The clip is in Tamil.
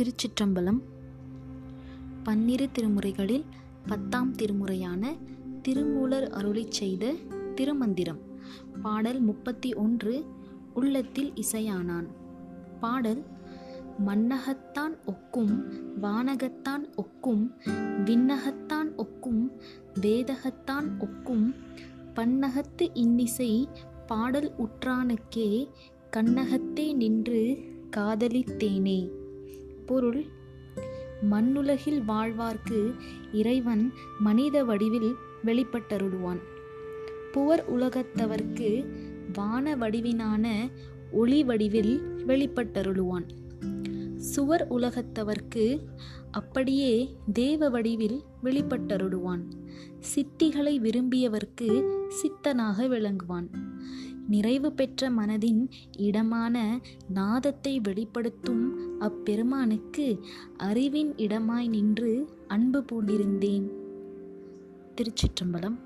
திருச்சிற்றம்பலம். பன்னிரு திருமுறைகளில் பத்தாம் திருமுறையான திருமூலர் அருளி செய்த திருமந்திரம். பாடல் முப்பத்தி ஒன்று உள்ளத்தில் இசையானான் பாடல் மன்னகத்தான் ஒக்கும் வானகத்தான் ஒக்கும் விண்ணகத்தான் ஒக்கும் வேதகத்தான் ஒக்கும் பன்னகத்து இன்னிசை பாடல் உற்றானுக்கே கண்ணகத்தே நின்று காதலித்தேனே பொருள் மண்ணுலகில் வாழ்வார்க்கு இறைவன் மனித வடிவில் வெளிப்பட்டருளுவான். புவர் உலகத்தவர்க்கு வான வடிவினான ஒளி வடிவில் வெளிப்பட்டருளுவான். சுவர் உலகத்தவர்க்கு அப்படியே தேவ வடிவில் வெளிப்பட்டருளுவான். சித்திகளை விரும்பியவர்க்கு சித்தனாக விளங்குவான். நிறைவு பெற்ற மனதின் இடமான நாதத்தை வெளிப்படுத்தும் அப்பெருமானுக்கு அறிவின் இடமாய் நின்று அன்பு பூண்டிருந்தேன். திருச்சிற்றம்பலம்